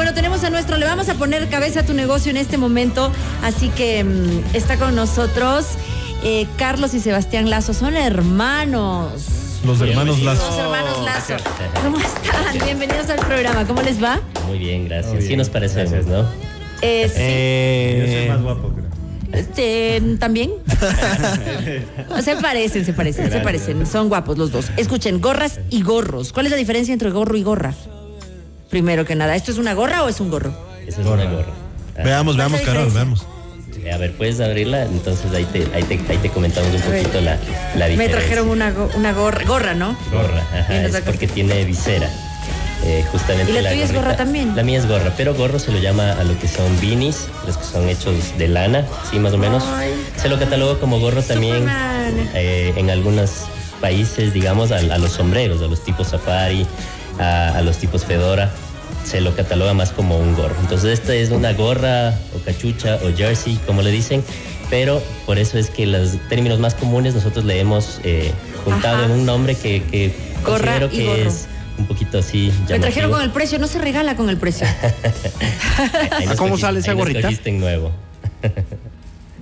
Bueno, tenemos a nuestro, le vamos a poner cabeza a tu negocio en este momento, así que mm, está con nosotros eh, Carlos y Sebastián Lazo, son hermanos. Los hermanos Lazo. Los hermanos Lazo. ¿Cómo están? Bienvenidos al programa, ¿cómo les va? Muy bien, gracias. Muy bien, Sí nos parecemos, gracias. ¿no? Eh, sí, Yo soy Eh, más guapo, creo. este, ¿También? se parecen, se parecen, se parecen. Son guapos los dos. Escuchen, gorras y gorros. ¿Cuál es la diferencia entre gorro y gorra? Primero que nada, ¿esto es una gorra o es un gorro? Esa es una gorra. Ah, Veamos, ¿Cuál veamos, la Carol, veamos. A ver, ¿puedes abrirla? Entonces ahí te, ahí te, ahí te comentamos un poquito la, la Me diferencia. trajeron una, go- una gorra, gorra, ¿no? gorra. Ajá, es porque tiene visera. Eh, justamente ¿Y la tuya es gorra gorrita- también? La mía es gorra, pero gorro se lo llama a lo que son beanies, los que son hechos de lana, sí, más o menos. Ay. Se lo cataloga como gorro también eh, en algunos países, digamos, a, a los sombreros, a los tipos safari, a, a los tipos fedora. Se lo cataloga más como un gorro. Entonces, esta es una gorra o cachucha o jersey, como le dicen, pero por eso es que los términos más comunes nosotros le hemos eh, juntado Ajá. en un nombre que, que Gorra considero y que gorro. es un poquito así. Me trajeron llamativo. con el precio, no se regala con el precio. Nos ¿Cómo sale esa gorrita? nuevo.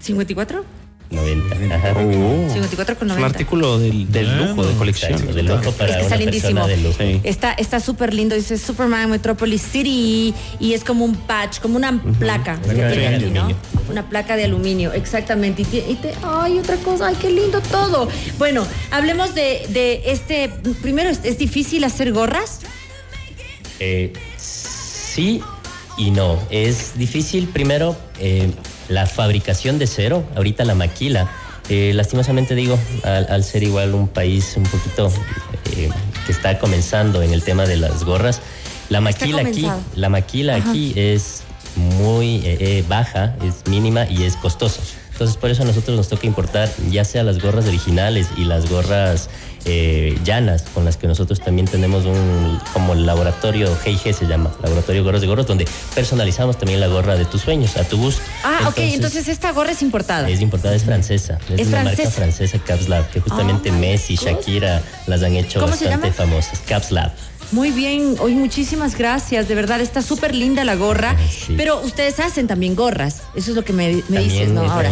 ¿54? 90. Ajá. Oh, 54 con es un 90. artículo del, del lujo, de colección. Exacto, de lujo para Es que está lindísimo. persona de lujo. Sí. Está súper lindo, dice Superman Metropolis City y es como un patch, como una placa que Placa tiene aquí, ¿no? Una placa de aluminio, exactamente. Y, te, ay, otra cosa, ay, qué lindo todo. Bueno, hablemos de, de este. Primero, ¿es, es difícil hacer gorras? Eh, sí y no. Es difícil, primero, eh, la fabricación de cero, ahorita la maquila. Eh, lastimosamente digo, al, al ser igual un país un poquito eh, que está comenzando en el tema de las gorras, la maquila aquí, la maquila Ajá. aquí es muy eh, eh, baja, es mínima y es costosa. Entonces por eso a nosotros nos toca importar ya sea las gorras originales y las gorras eh, llanas, con las que nosotros también tenemos un como el laboratorio GIG se llama, laboratorio gorros de gorros, donde personalizamos también la gorra de tus sueños, a tu gusto. Ah, ok, entonces esta gorra es importada. Es importada, es francesa. Es, Es una francesa. marca francesa, Caps Lab, que justamente Oh, Messi. Shakira las han hecho ¿Cómo se bastante famosas. Caps Lab. Muy bien, hoy muchísimas gracias, de verdad está súper linda la gorra, Sí. pero ustedes hacen también gorras, eso es lo que me, me dices, ¿no? Ahora,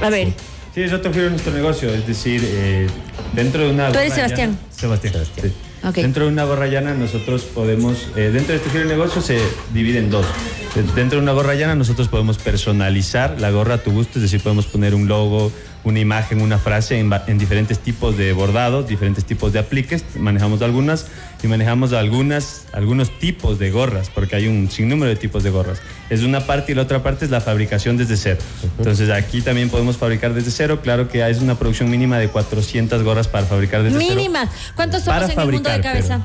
a ver, Sí, eso te ofrece nuestro negocio, es decir, eh, dentro de una Tú eres Sebastián. Sebastián. Sebastián. sí. Dentro de una gorra llana nosotros podemos, eh, dentro de este giro de negocio se divide en dos. Dentro de una gorra llana nosotros podemos personalizar la gorra a tu gusto, es decir, podemos poner un logo, una imagen, una frase en, en diferentes tipos de bordados, diferentes tipos de apliques, manejamos algunas y manejamos algunas, algunos tipos de gorras, porque hay un sinnúmero de tipos de gorras. Es una parte y la otra parte es la fabricación desde cero. Entonces aquí también podemos fabricar desde cero, claro que es una producción mínima de 400 gorras para fabricar desde cero. mínima. ¿Cuántos somos en el mundo de cabeza?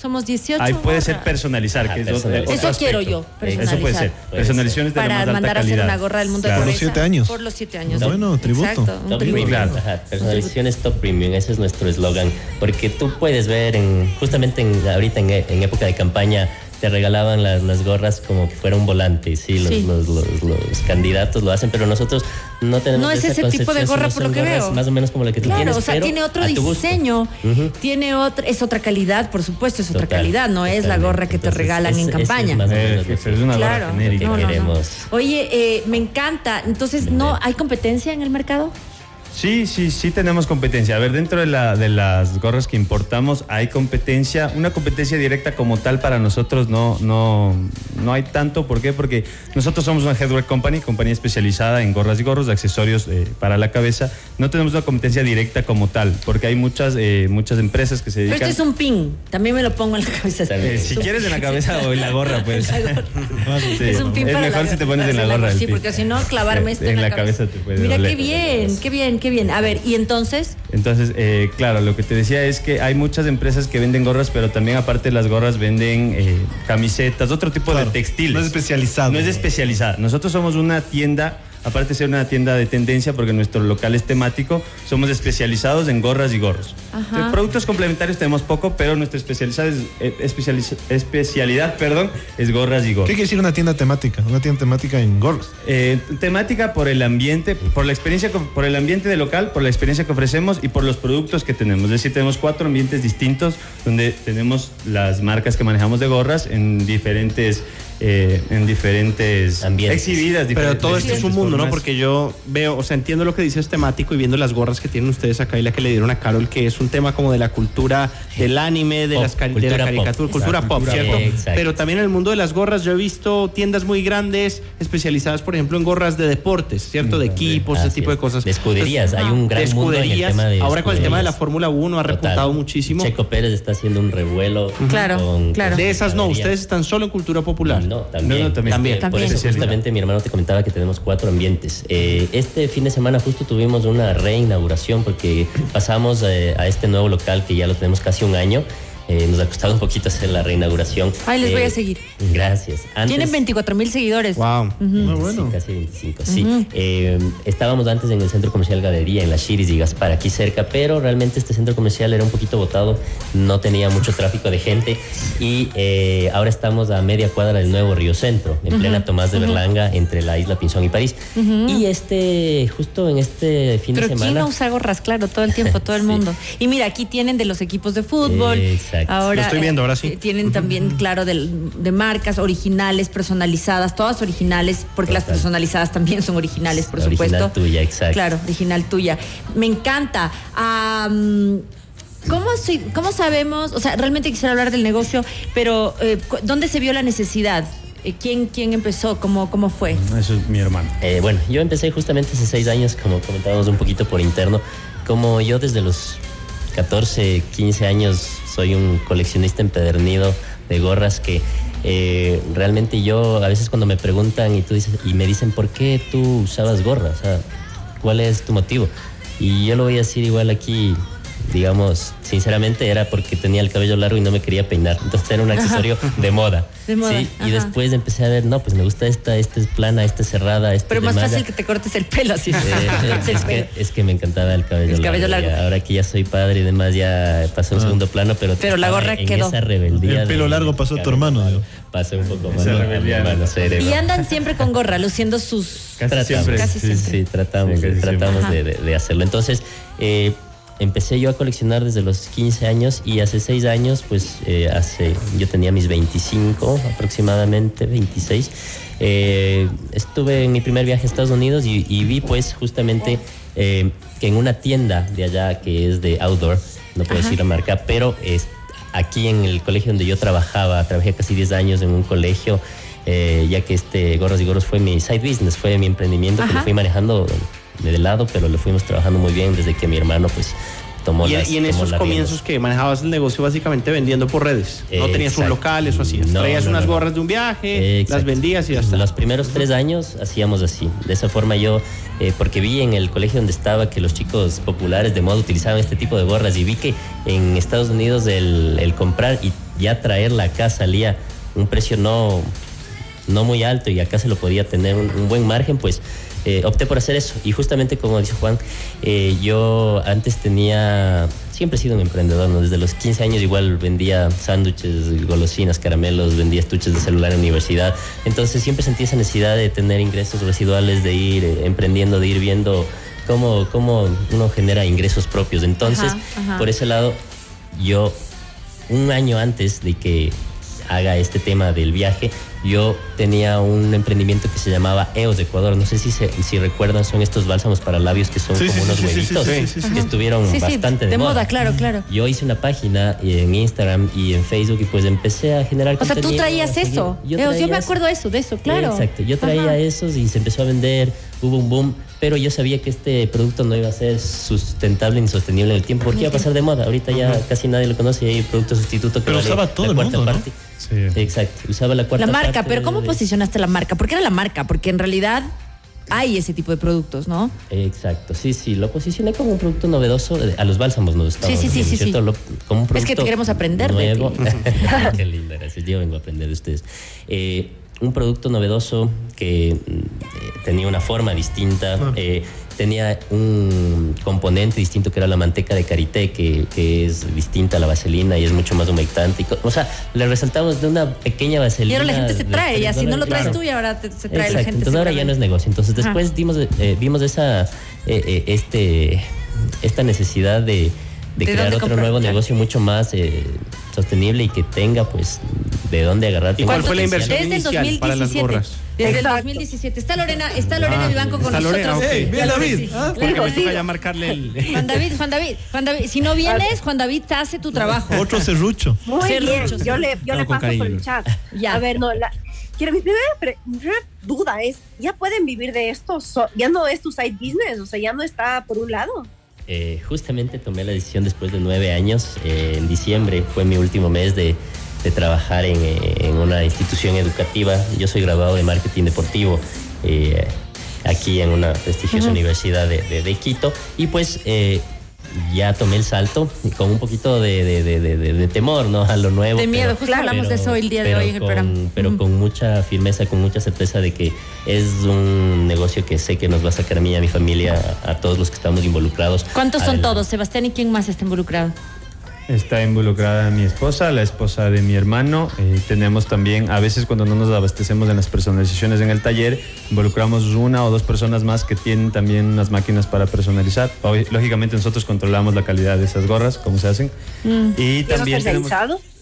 Somos 18. Ahí puede ser gorras. personalizar, Ajá, que es personalizar. otro Eso quiero yo, Eso puede ser. personalizar. Personalizaciones de la Para más alta mandar a hacer una gorra del mundo Claro. de Por los siete años. Por los siete años. Bueno, tributo. Exacto, un Top tributo. Premium, Claro. ajá, personalizaciones Top Premium, ese es nuestro eslogan, porque tú puedes ver en, justamente en, ahorita en, en época de campaña te regalaban las, las gorras como que fuera un volante, sí, los, Sí. Los, los- los candidatos lo hacen, pero nosotros no tenemos No es esa ese tipo de gorra por lo que gorras veo. Más o menos como la que tú Claro, tienes, o sea, pero tiene otro diseño, tiene otra, es otra calidad, por supuesto, es otra Total, calidad, no es la gorra que te regalan en es campaña. menos Eh, que que- es una gorra Claro, genérica. no, no, no. queremos. Oye, eh, me encanta. Entonces, ¿no hay competencia en el mercado? Sí, sí, sí tenemos competencia. A ver, dentro de, la, de las gorras que importamos hay competencia. Una competencia directa como tal para nosotros no, no, no hay tanto. ¿Por qué? Porque nosotros somos una headwear company, compañía especializada en gorras y gorros, accesorios eh, para la cabeza. No tenemos una competencia directa como tal, porque hay muchas, eh, muchas empresas que se Pero dedican... este es un pin. También me lo pongo en la cabeza. Eh, si quieres en la cabeza o en la gorra, pues. La gorra. Sí, es un pin es para mejor la- si te pones en la gorra. Sí, pin. porque si no, clavarme esto en la cabeza te puede Mira doler. qué bien, qué bien, qué bien. A ver, ¿y entonces? Entonces, eh, claro, lo que te decía es que hay muchas empresas que venden gorras, pero también aparte de las gorras venden eh, camisetas, otro tipo Claro, de textiles. no es especializado. No es especializada. Nosotros somos una tienda aparte de ser una tienda de tendencia, porque nuestro local es temático, somos especializados en gorras y gorros. Productos complementarios tenemos poco, pero nuestra especialidad es, eh, especializ- especialidad perdón, es gorras y gorros. ¿Qué quiere decir una tienda temática? Una tienda temática en gorros. Eh, temática por el ambiente, por la experiencia, por el ambiente del local, por la experiencia que ofrecemos y por los productos que tenemos. Es decir, tenemos cuatro ambientes distintos donde tenemos las marcas que manejamos de gorras en diferentes, eh, en diferentes Ambientes. exhibidas. Pero diferentes- todo esto es un mundo, ¿no? Porque yo veo, o sea, entiendo lo que dices temático y viendo las gorras que tienen ustedes acá y la que le dieron a Carol, que es un tema como de la cultura del anime, de, Pop, las cari- de la pop. caricatura, cultura Exacto, pop, cultura ¿cierto? Exacto. Pero también en el mundo de las gorras yo he visto tiendas muy grandes especializadas, por ejemplo, en gorras de deportes, ¿cierto? De equipos, ese tipo de cosas. De escuderías, hay un gran de mundo en el escuderías. tema de Ahora con el tema de la. Fórmula 1 ha Total. repuntado muchísimo. Checo Pérez está haciendo un revuelo. Claro, con- claro. con De esas no, ustedes están solo en cultura popular. No, también. No, no, también. También. Por También. eso justamente mi hermano te comentaba que tenemos cuatro ambientes. Eh, este fin de semana justo tuvimos una reinauguración porque pasamos eh, a este nuevo local que ya lo tenemos casi un año. Eh, nos ha costado un poquito hacer la reinauguración. Ay, les voy Eh, a seguir. Gracias. Antes- Tienen 24 mil seguidores. Wow. Muy bueno. Sí, casi 25, sí. Eh, estábamos antes en el centro comercial Galería, en la Chiris y Gaspar, aquí cerca, pero realmente este centro comercial era un poquito botado, no tenía mucho tráfico de gente y eh, ahora estamos a media cuadra del nuevo Río Centro, en plena Tomás de Berlanga, entre la isla Pinzón y París. Y este, justo en este fin Pero de ¿quién semana... no usa gorras? Claro, todo el tiempo, todo el Sí. mundo. Y mira, aquí tienen de los equipos de fútbol. Exacto. Ahora, Lo estoy viendo, ahora sí. eh, Tienen también, claro, de, marcas originales, personalizadas, todas originales, porque las personalizadas también son originales, por La original supuesto. tuya, exacto. Claro, original tuya. Me encanta. ¿Cómo, soy- ¿Cómo sabemos? O sea, realmente quisiera hablar del negocio, pero eh, ¿dónde se vio la necesidad? Eh, ¿Quién, quién empezó? ¿Cómo, ¿Cómo fue? Eso es mi hermano. Eh, bueno, yo empecé justamente hace seis años, como comentábamos un poquito por interno, como yo desde los 14, 15 años soy un coleccionista empedernido de gorras que eh, realmente yo a veces cuando me preguntan y tú dices y me dicen por qué tú usabas gorras, o sea, cuál es tu motivo y yo lo voy a decir igual aquí digamos, sinceramente era porque tenía el cabello largo y no me quería peinar. Entonces era un accesorio de moda. De moda, Sí, y después empecé a ver, no, pues me gusta esta, esta es plana, esta es cerrada, esta Pero es más fácil que te cortes el pelo así. Eh, el es, pelo. que, es que me encantaba el cabello, El cabello largo. ahora que ya soy padre y demás, ya pasó un segundo plano, pero, Pero la gorra en quedó. esa rebeldía. El pelo de- largo pasó a tu hermano, digo. Pasó un poco más. Y andan siempre con gorra, luciendo sus... Casi Tratamos, siempre. Casi sí, siempre. sí, tratamos, Sí, casi tratamos siempre. de, de- de hacerlo. Entonces, eh, empecé yo a coleccionar desde los 15 años y hace 6 años, pues eh, hace, yo tenía mis 25 aproximadamente, 26. eh, estuve en mi primer viaje a Estados Unidos y, y vi pues justamente eh, que en una tienda de allá que es de outdoor, no puedo Ajá. decir la marca, pero es aquí en el colegio donde yo trabajaba, trabajé casi 10 años en un colegio, ya que este Gorros y Gorros fue mi side business, fue mi emprendimiento que lo fui manejando de lado, pero lo fuimos trabajando muy bien desde que mi hermano pues tomó Y, las y en tomó esos comienzos riendas. que manejabas el negocio básicamente vendiendo por redes. No tenías un local, eso hacías. No, Traías no, unas no. gorras de un viaje, Exacto. las vendías y ya está. Los primeros tres años hacíamos así. De esa forma yo, eh, porque vi en el colegio donde estaba que los chicos populares de moda utilizaban este tipo de gorras y vi que en Estados Unidos el, el comprar y ya traerla acá salía un precio no, no muy alto y acá se lo podía tener un, un buen margen, pues eh, opté por hacer eso. Y justamente como dice Juan, eh, yo antes tenía, siempre he sido un emprendedor, ¿no? desde los 15 años igual vendía sándwiches, golosinas, caramelos, vendía estuches de celular en la universidad. Entonces siempre sentí esa necesidad de tener ingresos residuales, de ir eh, emprendiendo, de ir viendo cómo, cómo uno genera ingresos propios. Entonces, Ajá, ajá. por ese lado, yo un año antes de que haga este tema del viaje, yo tenía un emprendimiento que se llamaba EOS de Ecuador. No sé si, se- si recuerdan, son estos bálsamos para labios que son Sí, como sí, unos sí, sí, sí, huevitos sí, sí, sí. que estuvieron Sí, sí, bastante de, de moda, claro, claro. Yo hice una página en Instagram y en Facebook y pues empecé a generar O sea, tú traías seguir. eso. Yo, Yo, traía me eso. acuerdo de eso, de eso, claro. Exacto, yo traía Ajá. esos y se empezó a vender, hubo un boom, pero yo sabía que este producto no iba a ser sustentable ni sostenible en el tiempo, porque iba a pasar de moda. Ahorita ya casi nadie lo conoce y hay producto sustituto que Pero vale usaba todo la el cuarta mundo, ¿no? parte. Sí. Exacto, usaba la cuarta La marca, pero ¿cómo de- posicionaste la marca? ¿Por qué era la marca? Porque en realidad hay ese tipo de productos, ¿no? Exacto, sí, sí, lo posicioné como un producto novedoso. A los bálsamos nos estamos Sí, sí, sí, sí, ¿cierto? sí. Lo- como un Es que queremos aprender de nuevo. ti. Qué lindo, gracias. Yo vengo a aprender de ustedes. Eh, un producto novedoso que mm, eh, tenía una forma distinta, eh, tenía un componente distinto que era la manteca de karité, que, que es distinta a la vaselina y es mucho más humectante. y O sea, le resaltamos de una pequeña Y vaselina. ahora la gente se trae, ya si no lo traes Claro. tú y ahora te- se trae la gente. Entonces ahora ya no es negocio. Entonces Ajá. después dimos, eh, vimos esa, eh, eh, este, esta necesidad de, de ¿De crear otro comprar? nuevo negocio mucho más eh, sostenible y que tenga pues de dónde agarrar. ¿Y cuál fue la inversión. Desde el inicial para las 2017. gorras? Desde Exacto. el 2017. Está Lorena, está Lorena Ah, Vivanco con está Lorena, nosotros. Ey, bien, David. sí. Ah, Porque Claro me sí. toca ya marcarle el... Juan David, Juan David, Juan David, si no vienes, Juan David te hace tu trabajo. Otro serrucho. Muy Serrucho, bien, yo le, yo No, le con paso por cariño. el chat. Ya. A ver, no, la, quiero, mi primera pre- primera duda es, ¿ya pueden vivir de esto? So- ya no es tu side business, o sea, ya no está por un lado. Eh, justamente tomé la decisión después de nueve años. eh, en diciembre fue mi último mes de, de trabajar en, en una institución educativa. Yo soy graduado de marketing deportivo eh, aquí en una prestigiosa universidad de, de- de Quito. Y pues eh, ya tomé el salto con un poquito de, de- temor ¿no? a lo nuevo. De miedo, justo hablamos de eso el día de hoy en el programa. Pero con mucha firmeza, con mucha certeza de que es un negocio que sé que nos va a sacar a mí y a mi familia, a, a todos los que estamos involucrados. ¿Cuántos son todos, Sebastián? ¿Y quién más está involucrado? Está involucrada mi esposa, la esposa de mi hermano. Eh, tenemos también, a veces cuando no nos abastecemos en las personalizaciones en el taller, involucramos una o dos personas más que tienen también unas máquinas para personalizar. Lógicamente nosotros controlamos la calidad de esas gorras, cómo se hacen. Y ¿Y también tenemos,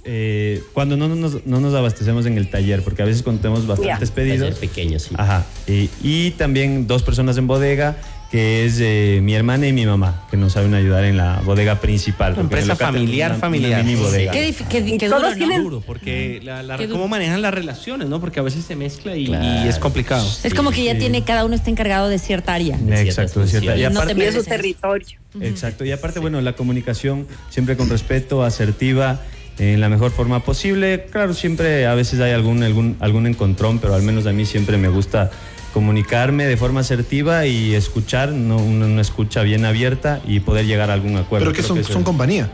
eh, cuando no nos, no nos abastecemos en el taller, porque a veces cuando tenemos bastantes pedidos. Taller pequeño, sí. Ajá. Y, y también dos personas en bodega, que es eh, mi hermana y mi mamá, que nos saben ayudar en la bodega principal. Empresa familiar, una- familiar. Una mini bodega. Qué, qué- qué todos duro, ¿no? tienen- duro, porque la, la- Qué duro. cómo manejan las relaciones, ¿no? Porque a veces se mezcla y, Claro. y es complicado. Es como que ya tiene, cada uno está encargado de cierta área. Exacto, de cierta- funciones. Y No te aparte, es su territorio. exacto. Y aparte, bueno, la comunicación siempre con respeto, asertiva, en la mejor forma posible. Claro, siempre a veces hay algún, algún, algún encontrón, pero al menos a mí siempre me gusta comunicarme de forma asertiva y escuchar, no, una, una escucha bien abierta y poder llegar a algún acuerdo. Pero que son, eso son es- compañía.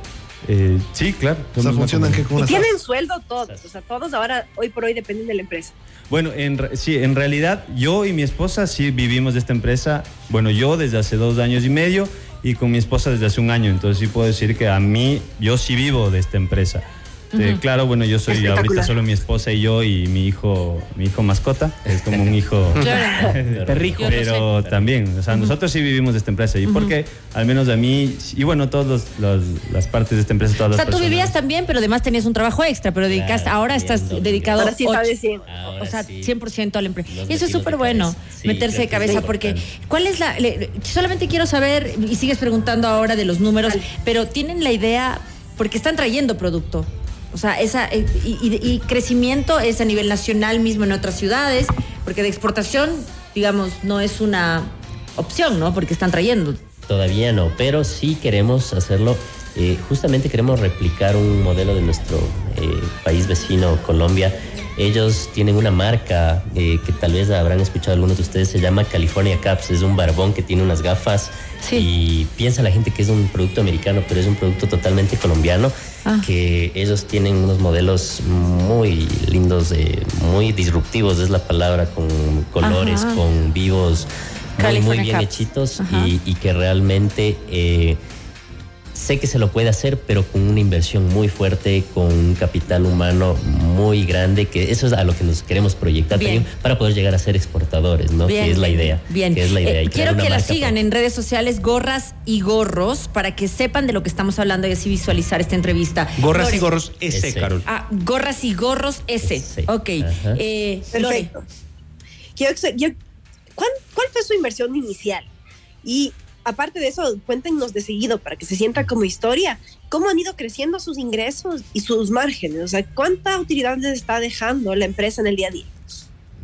Eh, sí, claro. O sea, funcionan que con Y tienen sueldo todos, o sea, todos ahora, hoy por hoy, dependen de la empresa. Bueno, en, sí, en realidad yo y mi esposa sí vivimos de esta empresa. Bueno, yo desde hace dos años y medio y con mi esposa desde hace un año. Entonces sí puedo decir que a mí, yo sí vivo de esta empresa. Eh, claro, bueno, yo soy ahorita solo mi esposa y yo y mi hijo, mi hijo mascota. Es como un hijo. Claro. Perrijo. Pero también, o sea, nosotros sí vivimos de esta empresa. Y porque, al menos a mí, y bueno, todas las partes de esta empresa, todas O sea, las tú personas. vivías también, pero además tenías un trabajo extra, pero dedicaste, Claro, ahora estás bien, dedicado Ahora sí está ocho- de 100. Ahora o sea, sí. 100% a la empresa. Y eso es súper bueno. Sí, meterse de cabeza, porque importante. ¿cuál es la...? le- solamente quiero saber, y sigues preguntando ahora de los números, pero tienen la idea, porque están trayendo producto. O sea, esa, eh, y, y- y crecimiento es a nivel nacional mismo en otras ciudades, porque de exportación, digamos, no es una opción, ¿no? Porque están trayendo. Todavía no, pero sí queremos hacerlo. eh, justamente queremos replicar un modelo de nuestro eh, país vecino, Colombia. Ellos tienen una marca eh, que tal vez habrán escuchado algunos de ustedes, se llama California Caps. Es un barbón que tiene unas gafas Sí. y piensa la gente que es un producto americano, pero es un producto totalmente colombiano. Ah. Que ellos tienen unos modelos muy lindos, eh, muy disruptivos, es la palabra, con colores, Ajá. con vivos, muy, muy bien Caps. hechitos y que realmente eh, sé que se lo puede hacer, pero con una inversión muy fuerte, con un capital humano muy grande, que eso es a lo que nos queremos proyectar Bien. también para poder llegar a ser exportadores, ¿no? Bien, que es la idea. Bien. Que es la idea. Eh, y crear quiero que la sigan en redes sociales, gorras y gorros, para que sepan de lo que estamos hablando y así visualizar esta entrevista. Gorras Lore. y gorros Ese. Carol. Ah, gorras y gorros S. Ese. Ok. Eh, Perfecto. Quiero que se- yo- ¿cuál, cuál fue su inversión inicial? Y aparte de eso, cuéntenos de seguido para que se sienta como historia. ¿Cómo han ido creciendo sus ingresos y sus márgenes? O sea, ¿cuánta utilidad les está dejando la empresa en el día a día?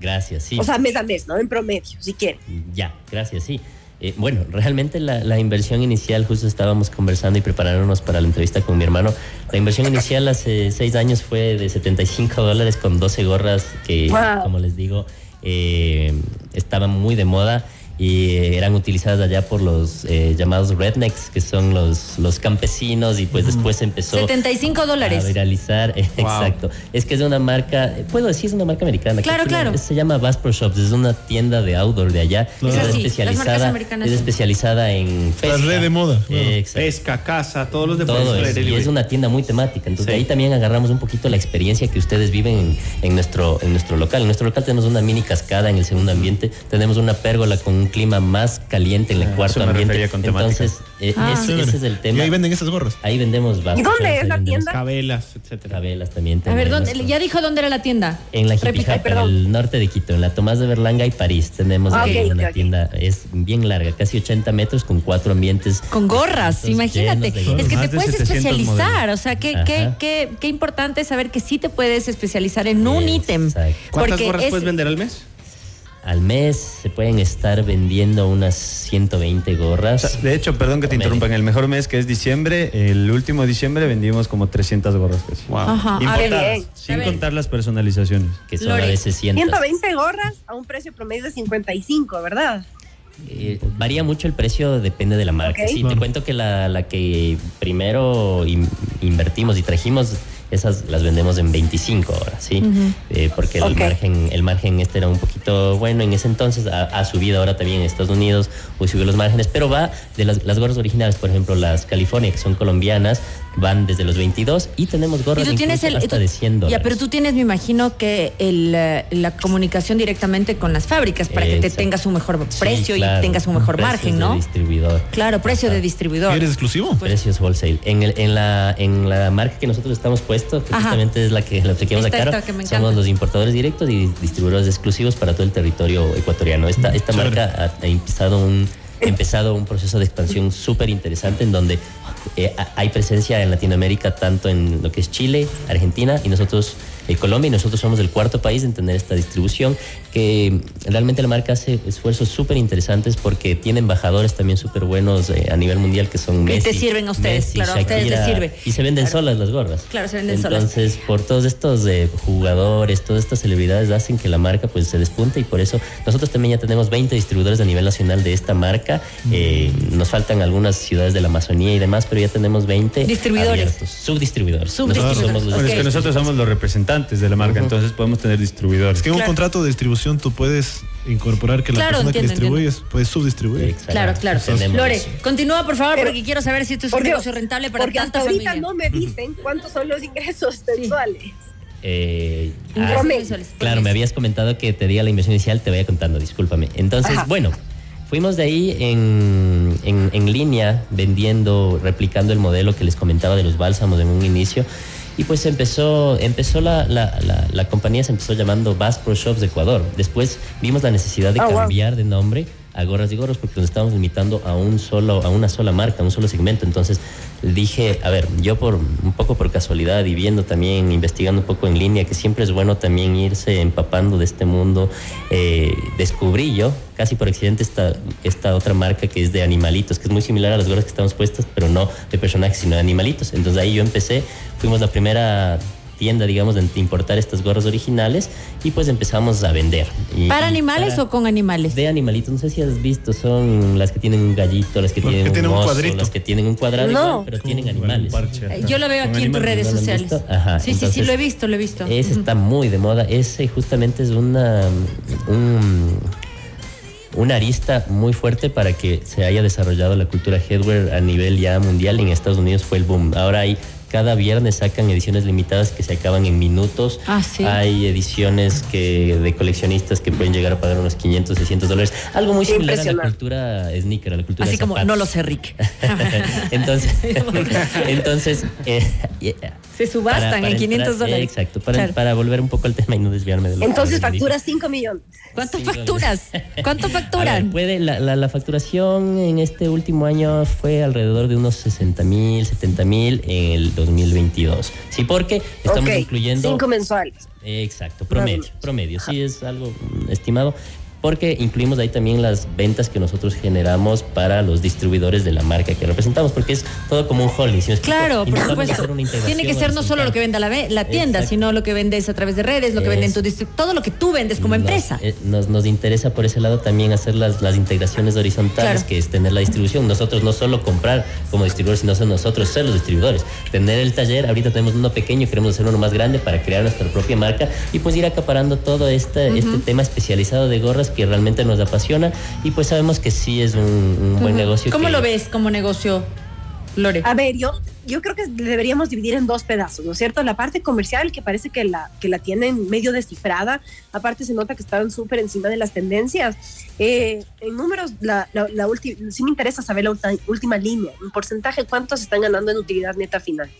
Gracias, sí. O sea, mes a mes, ¿no? En promedio, si quieren. Ya, gracias, sí. Eh, bueno, realmente la, la inversión inicial, justo estábamos conversando y preparándonos para la entrevista con mi hermano. La inversión inicial hace seis años fue de 75 dólares con 12 gorras que, Wow. como les digo, eh, estaban muy de moda y eh, eran utilizadas allá por los eh, llamados rednecks, que son los, los campesinos y pues después empezó 75 a dólares. viralizar. Exacto. Es que es de una marca, eh, puedo decir, es una marca americana. Claro, claro. Se llama Bass Pro Shops, es una tienda de outdoor de allá. Claro. Es marcas especializada, es sí. especializada en pesca. La red de moda, claro. Exacto. Pesca, caza, todos los deportes. Todo y es una tienda muy temática. Entonces Sí. ahí también agarramos un poquito la experiencia que ustedes viven en, en nuestro, en nuestro local. En nuestro local tenemos una mini cascada en el segundo ambiente, tenemos una pérgola con un clima más caliente en el Ah, cuarto eso me ambiente. Entonces, eh, Ah. ese, es el tema. Y ahí venden esas gorras. Ahí vendemos ¿Y dónde es la tienda? Cabelas, etcétera. Cabelas también A ver, ya dijo dónde era la tienda. En la Hut, en el norte de Quito, en la Tomás de Berlanga y París. Tenemos Ah, ahí una tienda, es bien larga, casi 80 metros con cuatro ambientes. Con gorras, imagínate. Es que te puedes 700 especializar, modelos. o sea, qué, qué, qué, qué importante saber que sí te puedes especializar en un ítem. ¿Cuántas gorras es- puedes vender al mes? Al mes se pueden estar vendiendo unas 120 gorras. O sea, de hecho, perdón que te Promedio. interrumpa, en el mejor mes que es diciembre, el último diciembre vendimos como 300 gorras. casi. Wow. Ajá. Importadas, sin ver. contar las personalizaciones. que son Lore, a veces cientos. 120 gorras a un precio promedio de 55, ¿verdad? Eh, varía mucho el precio, depende de la marca. Sí, te cuento que la, la que primero in- invertimos y trajimos, esas las vendemos en 25 horas, ¿sí? Eh, porque el, margen, el margen este era un poquito bueno en ese entonces, ha, ha subido ahora también en Estados Unidos, hoy subió los márgenes, pero va de las, las gorras originales, por ejemplo, las California, que son colombianas, van desde los 22 y tenemos Y gorras tú tienes el. hasta tú- de 100 dólares. Ya, pero tú tienes, me imagino, que el, eh, la comunicación directamente con las fábricas para que te tengas un mejor Sí, precio claro. y tengas un mejor Precios margen, de ¿no? distribuidor. Claro, precio de distribuidor. ¿Eres exclusivo? Precios wholesale. En, el, en, la, en la marca que nosotros estamos puestos, que Ajá. justamente es la que la obsequiamos a Esta, Caro, esta somos los importadores directos y distribuidores exclusivos para todo el territorio ecuatoriano. Esta, esta Chévere. marca ha, ha empezado un empezado un proceso de expansión súper interesante en donde eh, ha- hay presencia en Latinoamérica tanto en lo que es Chile, Argentina y nosotros eh, Colombia y nosotros somos el cuarto país en tener esta distribución que realmente la marca hace esfuerzos súper interesantes porque tiene embajadores también súper buenos eh, a nivel mundial que son Que Messi. te sirven a ustedes, Messi, claro, a ustedes les sirve. Y se venden Claro. solas las gorras. Claro, se venden solas. Entonces, por todos estos eh, jugadores, todas estas celebridades hacen que la marca pues se despunte y por eso nosotros también ya tenemos 20 distribuidores a nivel nacional de esta marca. Eh, nos faltan algunas ciudades de la Amazonía y demás, pero ya tenemos 20 Distribuidores. abiertos. Subdistribuidores. Subdistribuidores. Nosotros somos los Bueno, es que Ok. nosotros somos los representantes de la marca, entonces podemos tener distribuidores. Es que en un Claro. contrato de distribución tú puedes incorporar que la Claro, persona que entiendo, distribuyes puede subdistribuir. Exacto. Claro, claro. Tenemos Lore, continúa por favor, Pero- porque quiero saber si esto es un negocio rentable para Porque tanta hasta ahorita familia. no me dicen cuántos son los ingresos mensuales. Eh, Un ah, Claro, me habías comentado que te diga la inversión inicial, te voy a contando, discúlpame. Entonces, Ajá. bueno, fuimos de ahí en, en- en línea vendiendo, replicando el modelo que les comentaba de los bálsamos en un inicio. Y pues empezó, empezó la, la- la- la compañía se empezó llamando Bass Pro Shops de Ecuador. Después vimos la necesidad de Ah, wow. cambiar de nombre a gorras y gorros porque nos estábamos limitando a un solo, a una sola marca, a un solo segmento. Entonces dije, a ver, yo por un poco por casualidad y viendo también, investigando un poco en línea, que siempre es bueno también irse empapando de este mundo, eh, descubrí yo, casi por accidente, esta, esta otra marca que es de animalitos, que es muy similar a las gorras que estamos puestas, pero no de personajes, sino de animalitos. Entonces ahí yo empecé, fuimos la primera tienda, digamos, de importar estas gorras originales y pues empezamos a vender. Y- ¿Para animales para- o con animales? de animalitos, no sé si has visto, son las que tienen un gallito, las que tienen, que tienen un cuadrito. las que tienen un cuadrado, No. igual, pero tienen animales. Eh, Yo lo veo aquí en tus redes ¿no lo han sociales. Ajá, sí, sí, sí, lo he visto, lo he visto. Ese está muy de moda. Ese justamente es una un- una arista muy fuerte para que se haya desarrollado la cultura headwear a nivel ya mundial. En Estados Unidos fue el boom. Ahora hay cada viernes sacan ediciones limitadas que se acaban en minutos. Ah, sí. Hay ediciones que de coleccionistas que pueden llegar a pagar unos 500, 600 dólares. Algo muy similar a la cultura sneaker, a la cultura Así como, no lo sé, Rick. entonces, entonces eh, yeah. Se subastan en 500 dólares. Exacto, para, Claro. para volver un poco al tema y no desviarme de lo Entonces que me dijo. factura 5 millones. ¿Cuánto facturas? ¿Cuánto ver, facturan? puede, la, la- la facturación en este último año fue alrededor de unos 60 mil, 70 mil en el 2022. Sí, porque estamos incluyendo... 5 mensuales. Exacto, promedio, promedio, sí es algo estimado. Porque incluimos ahí también las ventas que nosotros generamos para los distribuidores de la marca que representamos, porque es todo como un holding. ¿sí me explico? Claro, por supuesto. Tiene que ser no solo lo que venda la, tienda, Exacto. sino lo que vendes a través de redes, lo que vende en tu todo lo que tú vendes como Nos- empresa. eh, Nos, nos interesa por ese lado también hacer las, las integraciones horizontales, Claro. que es tener la distribución. Nosotros no solo comprar como distribuidores, sino ser nosotros ser los distribuidores. Tener el taller, ahorita tenemos uno pequeño, queremos hacer uno más grande para crear nuestra propia marca y pues ir acaparando todo este, este tema especializado de gorras que realmente nos apasiona y pues sabemos que sí es un, un buen Ujú. negocio. ¿Cómo que- lo ves como negocio, Lore? A ver, yo, yo creo que deberíamos dividir en dos pedazos, ¿no es cierto? La parte comercial, que parece que la, que la tienen medio descifrada, aparte se nota que están súper encima de las tendencias. Eh, en números, la, la, la ulti- sí me interesa saber la última línea, en porcentaje, ¿cuántos están ganando en utilidad neta final?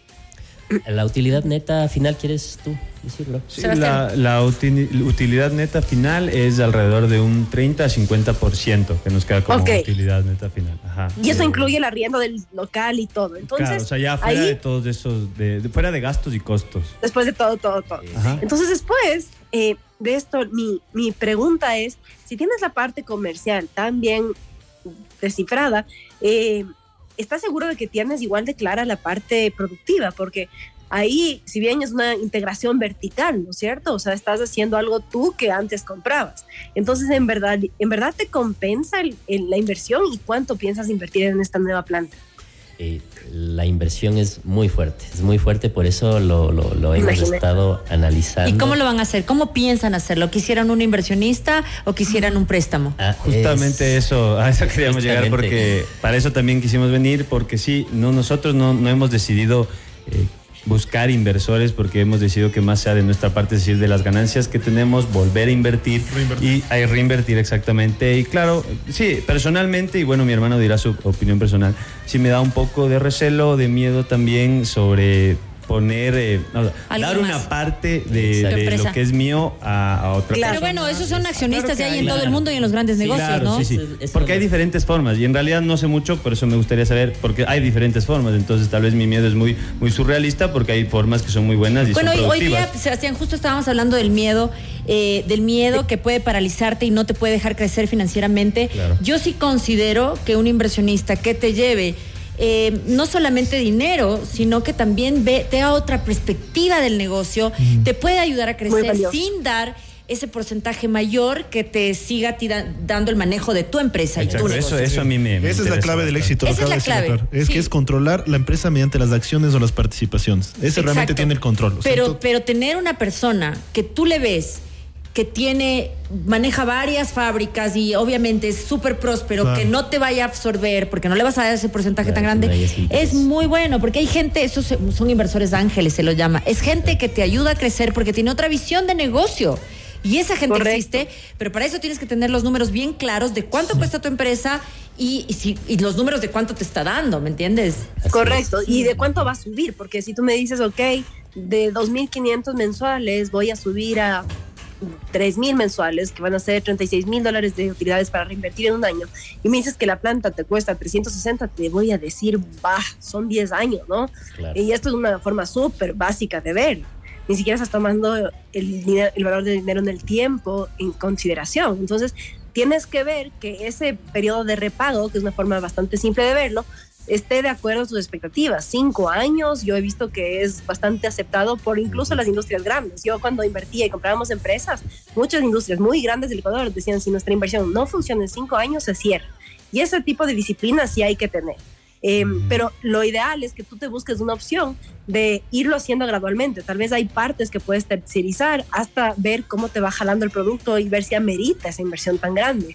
La utilidad neta final, ¿quieres tú decirlo? Sí, la, la uti- utilidad neta final es alrededor de un 30 a 50% que nos queda como utilidad neta final. Ajá. Y eso Eh, incluye el arriendo del local y todo. Entonces, claro, o sea, ya fuera ahí, de todos esos, de, de- fuera de gastos y costos. después de todo, todo, todo. Ajá. Entonces después eh, de esto, mi, mi pregunta es, si tienes la parte comercial tan bien descifrada, eh, ¿estás seguro de que tienes igual de clara la parte productiva? Porque ahí, si bien es una integración vertical, ¿no es cierto? O sea, estás haciendo algo tú que antes comprabas. Entonces, en verdad, ¿en verdad te compensa el- la inversión y cuánto piensas invertir en esta nueva planta? Eh, la inversión es muy fuerte, es muy fuerte, por eso lo, lo- lo hemos estado analizando. ¿Y cómo lo van a hacer? ¿Cómo piensan hacerlo? ¿Quisieran un inversionista o quisieran un préstamo? Ah, Justamente es- eso, a eso queríamos llegar porque para eso también quisimos venir, porque sí, no, nosotros no, no hemos decidido eh, buscar inversores porque hemos decidido que más sea de nuestra parte, es decir, de las ganancias que tenemos, volver a invertir y a reinvertir exactamente. Y claro, sí, personalmente, y bueno, mi hermano dirá su opinión personal, sí me da un poco de recelo, de miedo también sobre poner, eh, no, dar una más. parte de, lo que es mío a, a otra Claro. Pero persona. bueno, esos son accionistas Claro que hay en todo el mundo y en los grandes Sí, negocios, claro, ¿no? sí, sí. Porque hay es- diferentes formas y en realidad no sé mucho, por eso me gustaría saber, porque hay diferentes formas, entonces tal vez mi miedo es muy, muy surrealista porque hay formas que son muy buenas y Bueno, son hoy, día, Sebastián, justo estábamos hablando del miedo, eh, del miedo que puede paralizarte y no te puede dejar crecer financieramente. Claro. Yo sí considero que un inversionista que te lleve eh, no solamente dinero, sino que también ve, te da otra perspectiva del negocio, te puede ayudar a crecer sin dar ese porcentaje mayor que te siga ti da- dando el manejo de tu empresa y tu Exacto, negocio. eso, eso a mí me, me Esa es la clave del éxito. lo Esa es la de decir clave, Oscar. Es sí. que es controlar la empresa mediante las acciones o las participaciones. Ese realmente tiene el control. O sea, Pero, pero tener una persona que tú le ves que tiene, maneja varias fábricas y obviamente es súper próspero, Claro. que no te vaya a absorber porque no le vas a dar ese porcentaje tan grande, es muy bueno porque hay gente, esos son inversores ángeles, se los llama, es gente que te ayuda a crecer porque tiene otra visión de negocio. Y esa gente Correcto. existe, pero para eso tienes que tener los números bien claros de cuánto cuesta tu empresa y, y si- y los números de cuánto te está dando, ¿me entiendes? Así Correcto. ¿Y de cuánto va a subir? Porque si tú me dices, ok, de 2.500 mensuales voy a subir a 3.000 mensuales, que van a ser 36 mil dólares de utilidades para reinvertir en un año, y me dices que la planta te cuesta 360, te voy a decir, bah, son 10 años, ¿no? Claro. Y esto es una forma súper básica de ver. Ni siquiera estás tomando el, el valor del dinero en el tiempo en consideración. Entonces, tienes que ver que ese periodo de repago, que es una forma bastante simple de verlo, esté de acuerdo a tus expectativas. Cinco años, yo he visto que es bastante aceptado por incluso las industrias grandes. Yo cuando invertía y comprábamos empresas, muchas industrias muy grandes del Ecuador decían, si nuestra inversión no funciona en cinco años, se cierra. Y ese tipo de disciplina sí hay que tener. Eh, Pero lo ideal es que tú te busques una opción de irlo haciendo gradualmente. Tal vez hay partes que puedes tercerizar hasta ver cómo te va jalando el producto y ver si amerita esa inversión tan grande.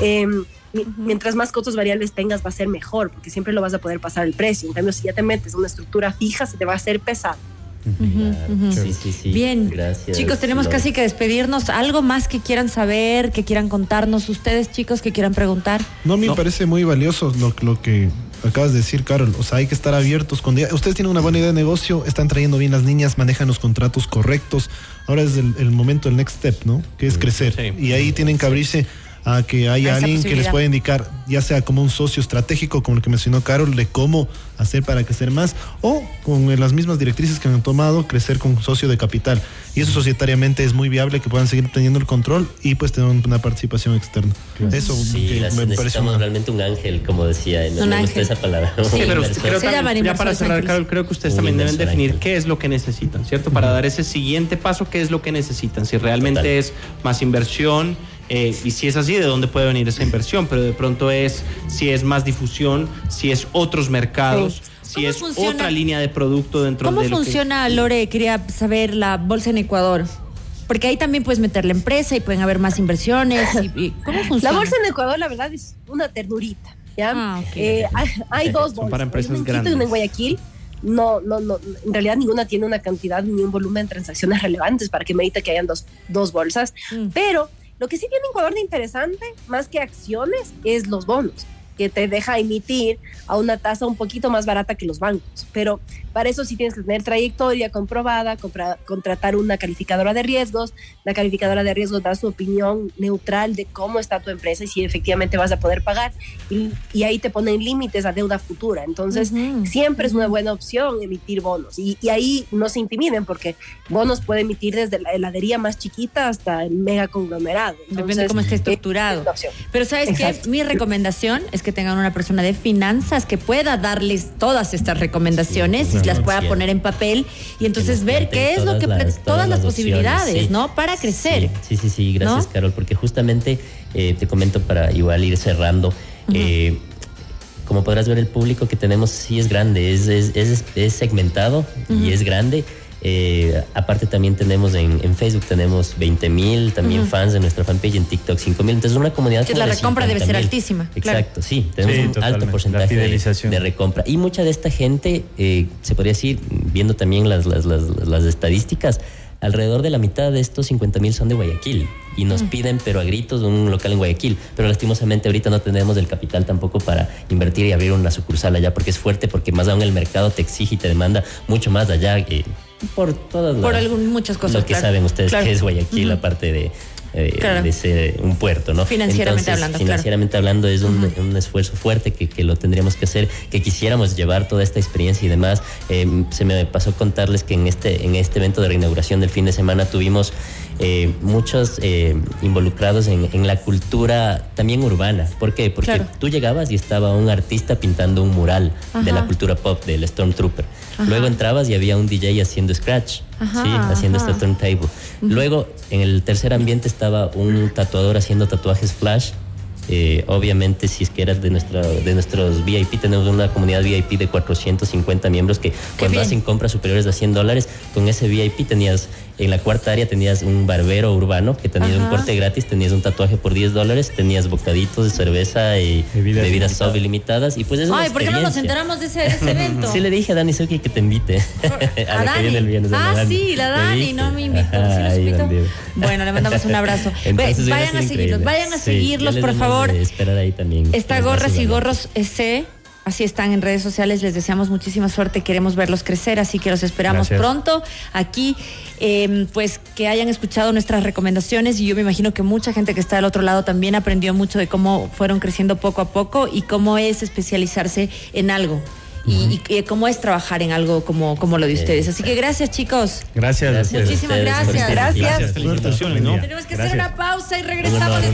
Eh, mi- mientras más costos variables tengas va a ser mejor porque siempre lo vas a poder pasar el precio. En cambio, si ya te metes en una estructura fija, se te va a hacer pesado. Sí, sí, sí. Bien, Gracias. chicos, tenemos casi que despedirnos. ¿Algo más que quieran saber, que quieran contarnos ustedes, chicos, que quieran preguntar? No, mí No. me parece muy valioso lo, lo que acabas de decir, Carol. O sea, hay que estar abiertos. Cuando ya- ustedes tienen una buena idea de negocio, están trayendo bien las niñas, manejan los contratos correctos. Ahora es el, el momento del next step, ¿no? Que es crecer. Sí. Y ahí tienen que abrirse a que haya alguien que les pueda indicar, ya sea como un socio estratégico, como el que mencionó Carol, de cómo hacer para crecer más, o con las mismas directrices que han tomado, crecer con socio de capital. Y eso societariamente es muy viable que puedan seguir teniendo el control y pues tener una participación externa. Eso Sí, que las- me parece necesitamos una- realmente un ángel, como decía. Un ángel. esa palabra. Sí, pero creo llaman ya para cerrar. Carol, creo que ustedes Un también deben definir ángel. qué es lo que necesitan, ¿cierto? Para dar ese siguiente paso, qué es lo que necesitan. Si realmente Total. es más inversión, eh, y si es así, ¿de dónde puede venir esa inversión? Pero de pronto es si es más difusión, si es otros mercados, si ¿Cómo es funciona? otra línea de producto dentro ¿Cómo de que- funciona, Lore? Quería saber la bolsa en Ecuador. Porque ahí también puedes meter la empresa y pueden haber más inversiones. y- y- ¿Cómo La funciona? bolsa en Ecuador, la verdad, es una ternurita. ¿ya? Ah, ok. Eh, hay, hay dos bolsas. para empresas en grandes. y una en Guayaquil. No, no, no, en realidad ninguna tiene una cantidad ni un volumen de transacciones relevantes para que merite que hayan dos, dos bolsas. Mm. Pero lo que sí tiene Ecuador de interesante, más que acciones, es los bonos, que te deja emitir a una tasa un poquito más barata que los bancos. Pero para eso sí tienes que tener trayectoria comprobada, compra- contratar una calificadora de riesgos. La calificadora de riesgos da su opinión neutral de cómo está tu empresa y si efectivamente vas a poder pagar. Y, y ahí te ponen límites a deuda futura. Entonces, Ujú. siempre es una buena opción emitir bonos. Y, y ahí no se intimiden porque bonos puede emitir desde la heladería más chiquita hasta el mega conglomerado. Depende Entonces, cómo esté estructurado. es. Pero ¿sabes qué? Mi recomendación es que tengan una persona de finanzas que pueda darles todas estas recomendaciones Sí, y las pueda poner en papel y entonces ver qué es lo que... todas las- posibilidades, sí. ¿no? Para crecer. Sí, sí, sí, gracias ¿No? Carol, porque justamente eh, te comento para igual ir cerrando. eh, como podrás ver, el público que tenemos sí es grande, es, es, es- es segmentado y es grande. Eh, aparte también tenemos en, en Facebook tenemos 20 mil también fans de nuestra fanpage, en TikTok 5 mil. Entonces una comunidad Que la de recompra debe ser 50,000. altísima, claro. Exacto, sí, tenemos Sí, un totalmente. alto porcentaje de, recompra. Y mucha de esta gente, eh, se podría decir, viendo también las, las, las, las estadísticas, alrededor de la mitad de estos 50 mil son de Guayaquil y nos piden, pero a gritos, un local en Guayaquil. Pero lastimosamente ahorita no tenemos el capital tampoco para invertir y abrir una sucursal allá porque es fuerte, porque más aún el mercado te exige y te demanda mucho más allá. eh, por todas Por las- algún- muchas cosas, Lo que claro. saben ustedes Claro. que es Guayaquil, Ujú. aparte de, eh, Claro. de ser un puerto, ¿no? Financieramente Entonces, hablando. Financieramente hablando es un, un esfuerzo fuerte que, que lo tendríamos que hacer, que quisiéramos llevar toda esta experiencia y demás. Eh, se me pasó contarles que en este, en este evento de reinauguración del fin de semana tuvimos eh, muchos eh, involucrados en, en la cultura también urbana. ¿Por qué? Porque Claro. tú llegabas y estaba un artista pintando un mural de la cultura pop, del Stormtrooper. Luego entrabas y había un DJ haciendo scratch, Ajá, ¿sí? haciendo este turntable. Luego, en el tercer ambiente estaba un tatuador haciendo tatuajes flash. Eh, obviamente, si es que eras de, nuestra, de nuestros VIP, tenemos una comunidad VIP de 450 miembros que cuando bien. hacen compras superiores a 100 dólares, con ese VIP tenías, en la cuarta área tenías un barbero urbano que tenías un Ajá. corte gratis, tenías un tatuaje por 10 dólares, tenías bocaditos de cerveza y Bebidas bebidas, ilimitadas. soft ilimitadas. Y pues es una Ay, ¿por qué no nos enteramos de ese, de ese evento? Sí, le dije a Dani Suki que te invite. A la que viene el viernes, a la Ah, Dani. sí, la Dani, no me invitó. Ajá, ¿Sí. Bueno, le mandamos un abrazo. Entonces, vayan a seguirlos, vayan a Sí, seguirlos, ya les por damos favor. de esperar ahí también. Está Gorras y Gorros EC. Así están en redes sociales. Les deseamos muchísima suerte. Queremos verlos crecer, así que los esperamos Gracias. pronto aquí. eh, pues que hayan escuchado nuestras recomendaciones y yo me imagino que mucha gente que está del otro lado también aprendió mucho de cómo fueron creciendo poco a poco y cómo es especializarse en algo. Y, y- y cómo es trabajar en algo como, como lo de ustedes. Así que gracias, chicos. Gracias. Gracias. Muchísimas gracias. Gracias. Felicitaciones, ¿no? Tenemos que hacer una pausa y regresamos.